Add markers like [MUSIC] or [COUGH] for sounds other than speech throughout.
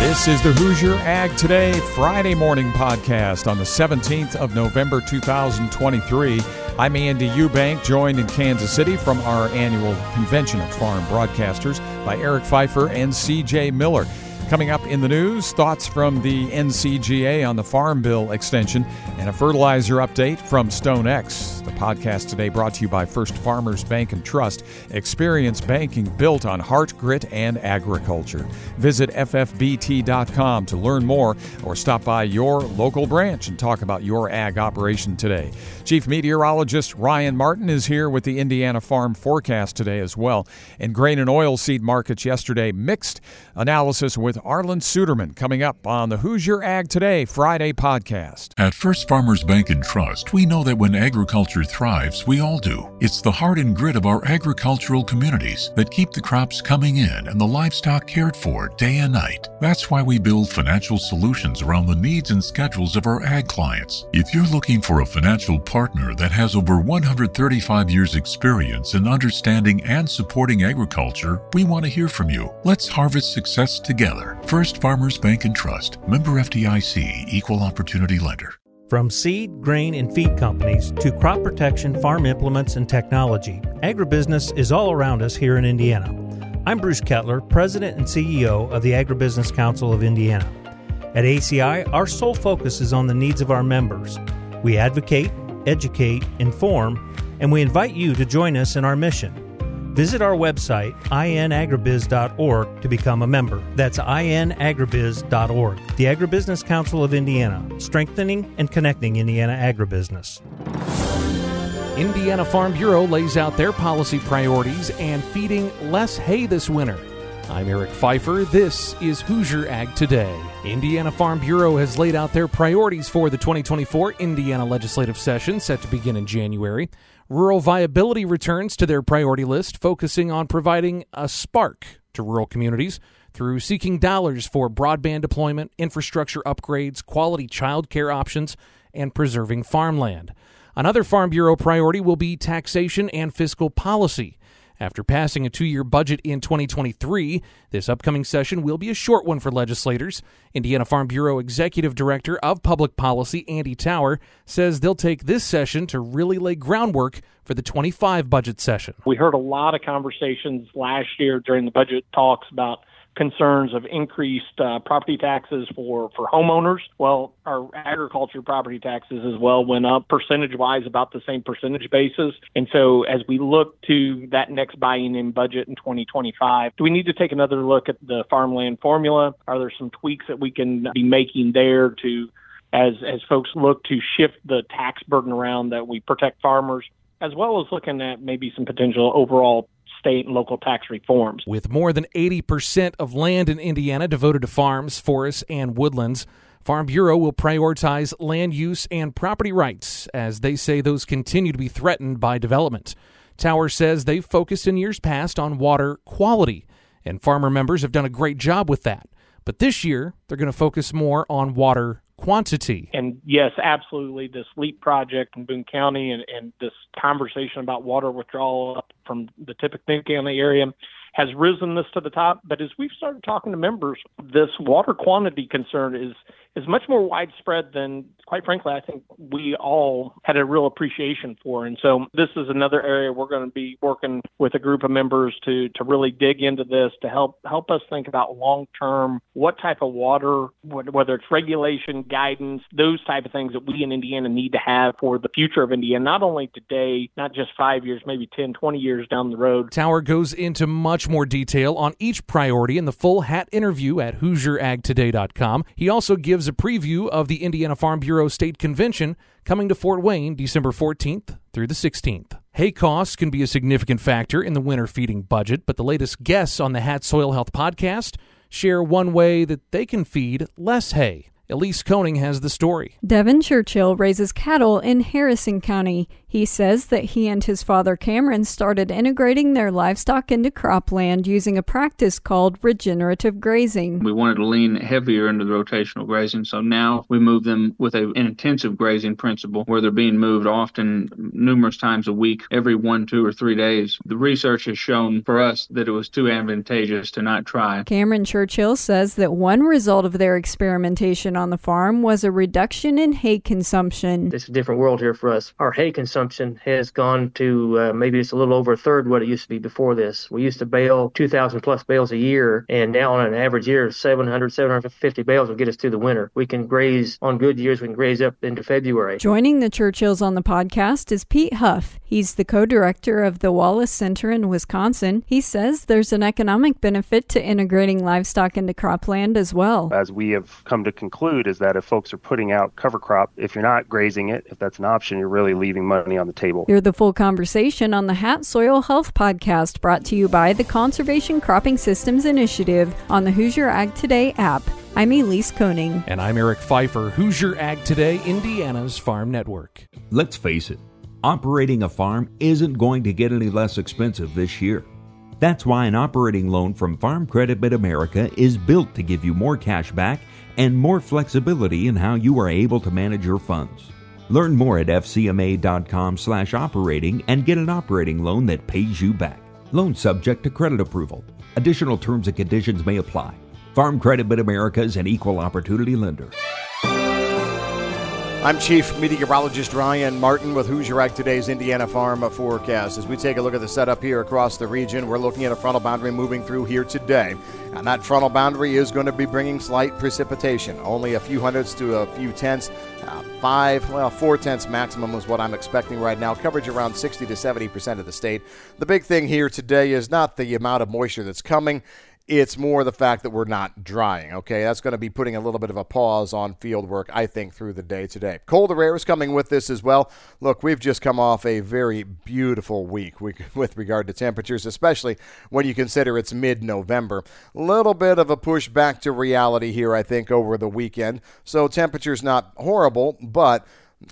This is the Hoosier Ag Today Friday morning podcast on the 17th of November 2023. I'm Andy Eubank, joined in Kansas City from our annual convention of farm broadcasters by Eric Pfeiffer and CJ Miller. Coming up in the news, thoughts from the NCGA on the Farm Bill extension and a fertilizer update from StoneX. The podcast today brought to you by First Farmers Bank and Trust. Experience banking built on heart, grit, and agriculture. Visit ffbt.com to learn more or stop by your local branch and talk about your ag operation today. Chief Meteorologist Ryan Martin is here with the Indiana Farm Forecast today as well. And grain and oilseed markets yesterday mixed analysis with Arlan Suderman coming up on the Hoosier Ag Today Friday podcast. At First Farmers Bank and Trust, we know that when agriculture thrives, we all do. It's the heart and grit of our agricultural communities that keep the crops coming in and the livestock cared for day and night. That's why we build financial solutions around the needs and schedules of our ag clients. If you're looking for a financial partner that has over 135 years' experience in understanding and supporting agriculture, we want to hear from you. Let's harvest success together. First Farmers Bank and Trust, member FDIC, equal opportunity lender. From seed, grain, and feed companies to crop protection, farm implements, and technology, agribusiness is all around us here in Indiana. I'm Bruce Kettler, President and CEO of the Agribusiness Council of Indiana. At ACI, our sole focus is on the needs of our members. We advocate, educate, inform, and we invite you to join us in our mission. Visit our website, inagribiz.org, to become a member. That's inagribiz.org. The Agribusiness Council of Indiana, strengthening and connecting Indiana agribusiness. Indiana Farm Bureau lays out their policy priorities and feeding less hay this winter. I'm Eric Pfeiffer. This is Hoosier Ag Today. Indiana Farm Bureau has laid out their priorities for the 2024 Indiana legislative session set to begin in January. Rural viability returns to their priority list, focusing on providing a spark to rural communities through seeking dollars for broadband deployment, infrastructure upgrades, quality child care options, and preserving farmland. Another Farm Bureau priority will be taxation and fiscal policy. After passing a two year budget in 2023, this upcoming session will be a short one for legislators. Indiana Farm Bureau Executive Director of Public Policy, Andy Tower, says they'll take this session to really lay groundwork for the 25 budget session. We heard a lot of conversations last year during the budget talks about concerns of increased uh, property taxes for, for homeowners. Well, our agriculture property taxes as well went up percentage wise about the same percentage basis. And so as we look to that next biennial budget in 2025, do we need to take another look at the farmland formula? Are there some tweaks that we can be making there to as as folks look to shift the tax burden around that we protect farmers as well as looking at maybe some potential overall state and local tax reforms. With more than 80% of land in Indiana devoted to farms, forests, and woodlands, Farm Bureau will prioritize land use and property rights as they say those continue to be threatened by development. Tower says they've focused in years past on water quality, and farmer members have done a great job with that. But this year, they're going to focus more on water quantity. And yes, absolutely, this LEAP project in Boone County and, and this conversation about water withdrawal from the Tippecanoe County area has risen this to the top. But as we've started talking to members, this water quantity concern is is much more widespread than, quite frankly, I think we all had a real appreciation for. And so this is another area we're going to be working with a group of members to to really dig into this to help help us think about long term what type of water, whether it's regulation, guidance, those type of things that we in Indiana need to have for the future of Indiana, not only today, not just five years, maybe 10, 20 years down the road. Tower goes into much more detail on each priority in the full hat interview at HoosierAgToday.com. He also gives a preview of the Indiana Farm Bureau State Convention coming to Fort Wayne December 14th through the 16th. Hay costs can be a significant factor in the winter feeding budget, but the latest guests on the Hat Soil Health podcast share one way that they can feed less hay. Elise Koning has the story. Devin Churchill raises cattle in Harrison County. He says that he and his father Cameron started integrating their livestock into cropland using a practice called regenerative grazing. We wanted to lean heavier into the rotational grazing, so now we move them with a, an intensive grazing principle where they're being moved often numerous times a week, every one, two, or three days. The research has shown for us that it was too advantageous to not try. Cameron Churchill says that one result of their experimentation on the farm was a reduction in hay consumption. It's a different world here for us. Our hay consumption has gone to uh, maybe it's a little over a third what it used to be before this. We used to bale 2,000 plus bales a year, and now on an average year, 700, 750 bales will get us through the winter. We can graze on good years, we can graze up into February. Joining the Churchills on the podcast is Pete Huff. He's the co director of the Wallace Center in Wisconsin. He says there's an economic benefit to integrating livestock into cropland as well. As we have come to conclude, is that if folks are putting out cover crop, if you're not grazing it, if that's an option, you're really leaving money money on the table. Hear the full conversation on the Hat Soil Health Podcast brought to you by the Conservation Cropping Systems Initiative on the Hoosier Ag Today app. I'm Elise Koning. And I'm Eric Pfeiffer, Hoosier Ag Today, Indiana's Farm Network. Let's face it, operating a farm isn't going to get any less expensive this year. That's why an operating loan from Farm Credit Mid America is built to give you more cash back and more flexibility in how you are able to manage your funds. Learn more at fcma.com/operating and get an operating loan that pays you back. Loan subject to credit approval. Additional terms and conditions may apply. Farm Credit Mid America is an equal opportunity lender. I'm Chief Meteorologist Ryan Martin with Hoosier Ag Today's Indiana Farm Forecast. As we take a look at the setup here across the region, we're looking at a frontal boundary moving through here today. And that frontal boundary is going to be bringing slight precipitation, only a few hundredths to a few tenths. Uh, five, well, four tenths maximum is what I'm expecting right now. Coverage around 60 to 70% of the state. The big thing here today is not the amount of moisture that's coming, it's more the fact that we're not drying. Okay, that's going to be putting a little bit of a pause on field work, I think, through the day today. Colder air is coming with this as well. Look, we've just come off a very beautiful week [LAUGHS] with regard to temperatures, especially when you consider it's mid November. Little bit of a push back to reality here, I think, over the weekend. So temperatures not horrible, but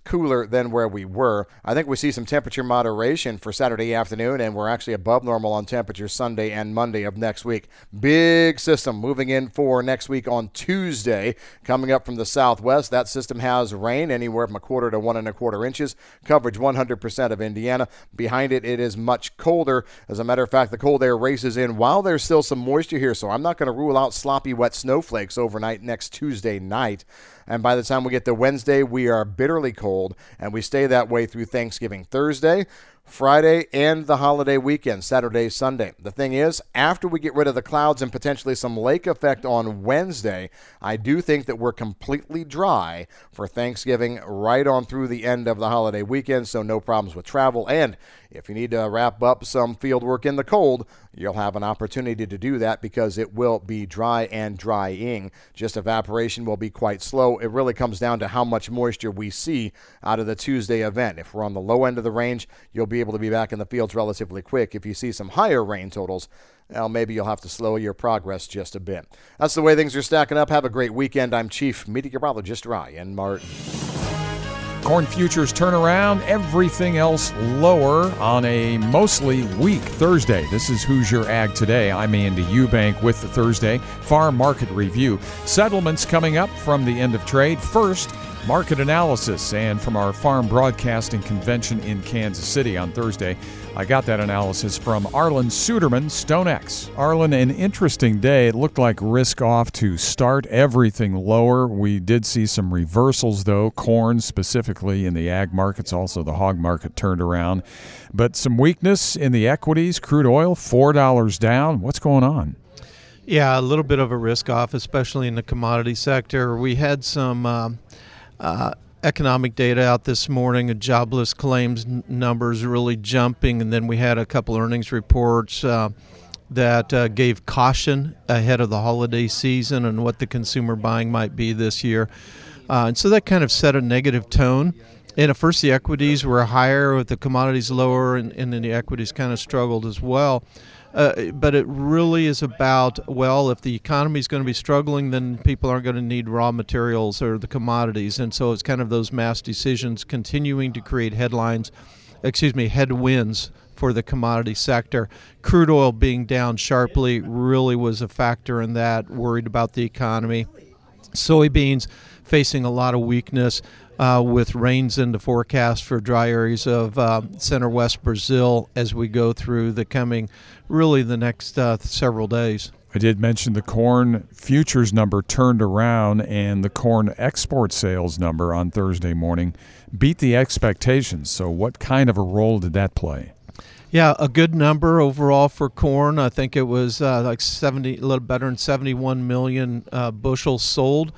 cooler than where we were. I think we see some temperature moderation for Saturday afternoon, and we're actually above normal on temperature Sunday and Monday of next week. Big system moving in for next week on Tuesday, coming up from the southwest. That system has rain anywhere from a quarter to one and a quarter inches, coverage 100% of Indiana. Behind it, it is much colder. As a matter of fact, the cold air races in while there's still some moisture here, so I'm not going to rule out sloppy, wet snowflakes overnight next Tuesday night. And by the time we get to Wednesday, we are bitterly cold, and we stay that way through Thanksgiving Thursday. Friday, and the holiday weekend, Saturday, Sunday. The thing is, after we get rid of the clouds and potentially some lake effect on Wednesday, I do think that we're completely dry for Thanksgiving right on through the end of the holiday weekend, so no problems with travel. And if you need to wrap up some field work in the cold, you'll have an opportunity to do that because it will be dry and drying. Just evaporation will be quite slow. It really comes down to how much moisture we see out of the Tuesday event. If we're on the low end of the range, you'll be able to be back in the fields relatively quick. If you see some higher rain totals, well, maybe you'll have to slow your progress just a bit. That's the way things are stacking up. Have a great weekend. I'm Chief Meteorologist Ryan Martin. Corn futures turn around, everything else lower on a mostly weak Thursday. This is Hoosier Ag Today. I'm Andy Eubank with the Thursday Farm Market Review. Settlements coming up from the end of trade. First, market analysis. And from our farm broadcasting convention in Kansas City on Thursday, I got that analysis from Arlan Suderman, StoneX. Arlan, an interesting day. It looked like risk off to start everything lower. We did see some reversals, though. Corn, specifically in the ag markets, also the hog market turned around. But some weakness in the equities. Crude oil, $4 down. What's going on? Yeah, a little bit of a risk off, especially in the commodity sector. We had some. Uh, uh, economic data out this morning, jobless claims n- numbers really jumping, and then we had a couple earnings reports uh, that uh, gave caution ahead of the holiday season and what the consumer buying might be this year. Uh, and so that kind of set a negative tone. And at first, the equities were higher with the commodities lower, and, and then the equities kind of struggled as well. Uh, but it really is about well, if the economy is going to be struggling, then people aren't going to need raw materials or the commodities, and so it's kind of those mass decisions continuing to create headlines, excuse me, headwinds for the commodity sector. Crude oil being down sharply really was a factor in that. Worried about the economy. Soybeans facing a lot of weakness uh, with rains in the forecast for dry areas of uh, center west Brazil as we go through the coming, really, the next uh, several days. I did mention the corn futures number turned around, and the corn export sales number on Thursday morning beat the expectations. So, what kind of a role did that play? Yeah, a good number overall for corn. I think it was uh, like 70, a little better than 71 million uh, bushels sold.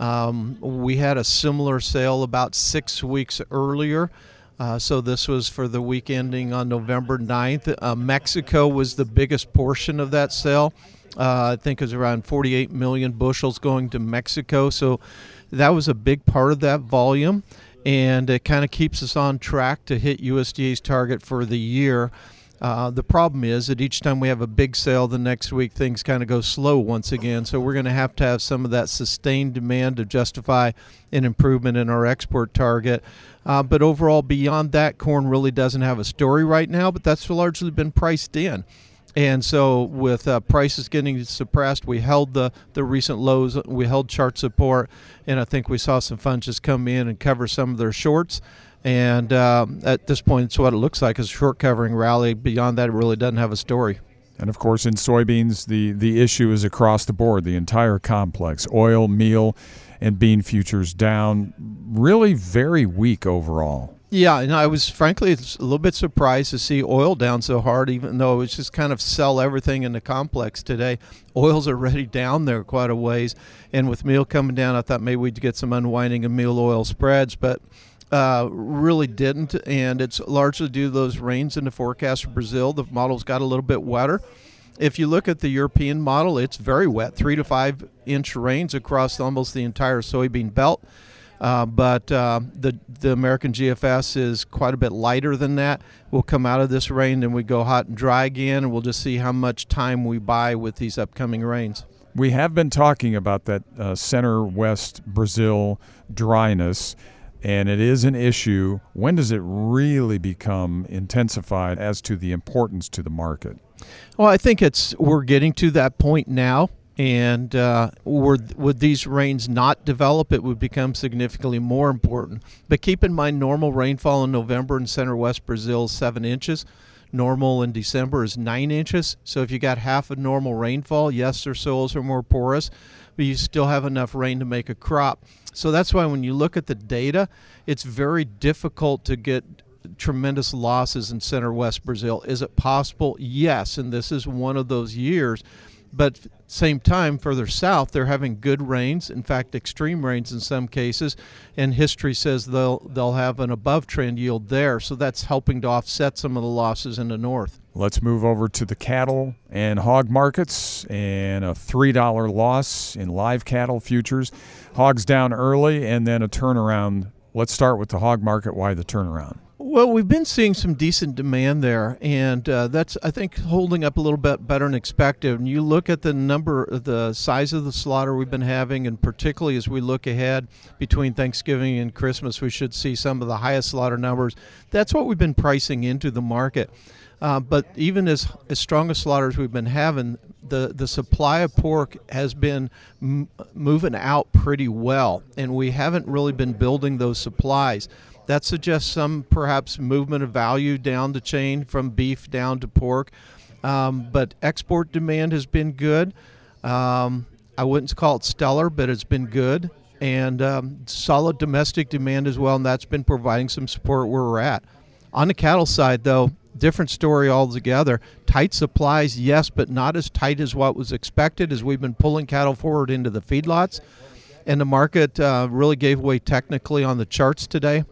Um, we had a similar sale about six weeks earlier. Uh, so this was for the week ending on November 9th. Uh, Mexico was the biggest portion of that sale. Uh, I think it was around 48 million bushels going to Mexico. So that was a big part of that volume. And it kind of keeps us on track to hit USDA's target for the year. Uh, the problem is that each time we have a big sale, the next week things kind of go slow once again. So we're going to have to have some of that sustained demand to justify an improvement in our export target. Uh, but overall, beyond that, corn really doesn't have a story right now, but that's largely been priced in. And so, with uh, prices getting suppressed, we held the, the recent lows, we held chart support, and I think we saw some funds just come in and cover some of their shorts. And um, at this point, it's what it looks like is a short covering rally. Beyond that, it really doesn't have a story. And of course, in soybeans, the, the issue is across the board, the entire complex oil, meal, and bean futures down really very weak overall. Yeah, and I was frankly a little bit surprised to see oil down so hard, even though it was just kind of sell everything in the complex today. Oil's already [LAUGHS] down there quite a ways, and with meal coming down, I thought maybe we'd get some unwinding of meal oil spreads, but uh, really didn't, and it's largely due to those rains in the forecast for Brazil. The model's got a little bit wetter. If you look at the European model, it's very wet, three to five inch rains across almost the entire soybean belt. Uh, but uh, the the American GFS is quite a bit lighter than that. We'll come out of this rain and we go hot and dry again, and we'll just see how much time we buy with these upcoming rains. We have been talking about that uh, center west Brazil dryness and it is an issue. When does it really become intensified as to the importance to the market? Well, I think it's we're getting to that point now, and uh, would these rains not develop, it would become significantly more important. But keep in mind, normal rainfall in November in center west Brazil is seven inches. Normal in December is nine inches. So if you got half of normal rainfall, yes, their soils are more porous, but you still have enough rain to make a crop. So that's why when you look at the data, it's very difficult to get tremendous losses in center west Brazil. Is it possible? Yes, and this is one of those years. But same time, further south, they're having good rains. In fact, extreme rains in some cases, and history says they'll they'll have an above trend yield there. So that's helping to offset some of the losses in the north. Let's move over to the cattle and hog markets and a $3 loss in live cattle futures. Hogs down early and then a turnaround. Let's start with the hog market. Why the turnaround? Well, we've been seeing some decent demand there, and uh, that's I think holding up a little bit better than expected. And you look at the number, the size of the slaughter we've been having, and particularly as we look ahead between Thanksgiving and Christmas, we should see some of the highest slaughter numbers. That's what we've been pricing into the market. Uh, but even as, as strong as slaughters we've been having, the, the supply of pork has been m- moving out pretty well, and we haven't really been building those supplies. That suggests some perhaps movement of value down the chain from beef down to pork. Um, but export demand has been good. Um, I wouldn't call it stellar, but it's been good. And um, solid domestic demand as well, and that's been providing some support where we're at. On the cattle side, though, different story altogether. Tight supplies, yes, but not as tight as what was expected as we've been pulling cattle forward into the feedlots. And the market uh, really gave way technically on the charts today.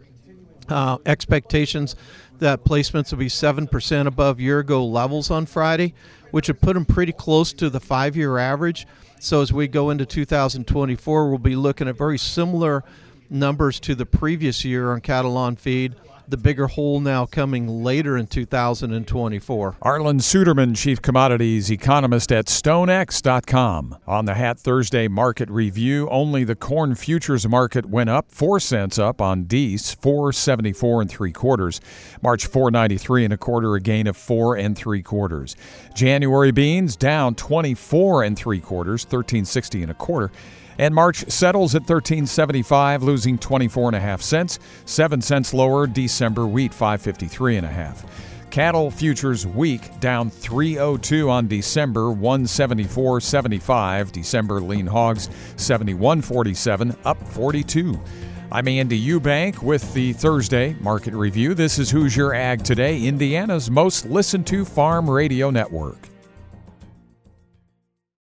Uh, expectations that placements will be 7% above year ago levels on Friday, which would put them pretty close to the five year average. So as we go into 2024, we'll be looking at very similar numbers to the previous year on cattle on feed the bigger hole now coming later in 2024. Arlan Suderman, Chief Commodities Economist at StoneX.com. On the Hat Thursday market review, only the corn futures market went up, 4 cents up on Dees, 474 and 3 quarters. March 493 and a quarter, a gain of 4 and 3 quarters. January beans down 24 and 3 quarters, 1360 and a quarter. And March settles at 1375, losing 24 and a half cents, 7 cents lower December wheat 553 and a half. Cattle futures week down 302 on December 174.75. December lean hogs 71.47 up 42. I'm Andy Eubank with the Thursday market review. This is Hoosier Ag Today, Indiana's most listened to farm radio network.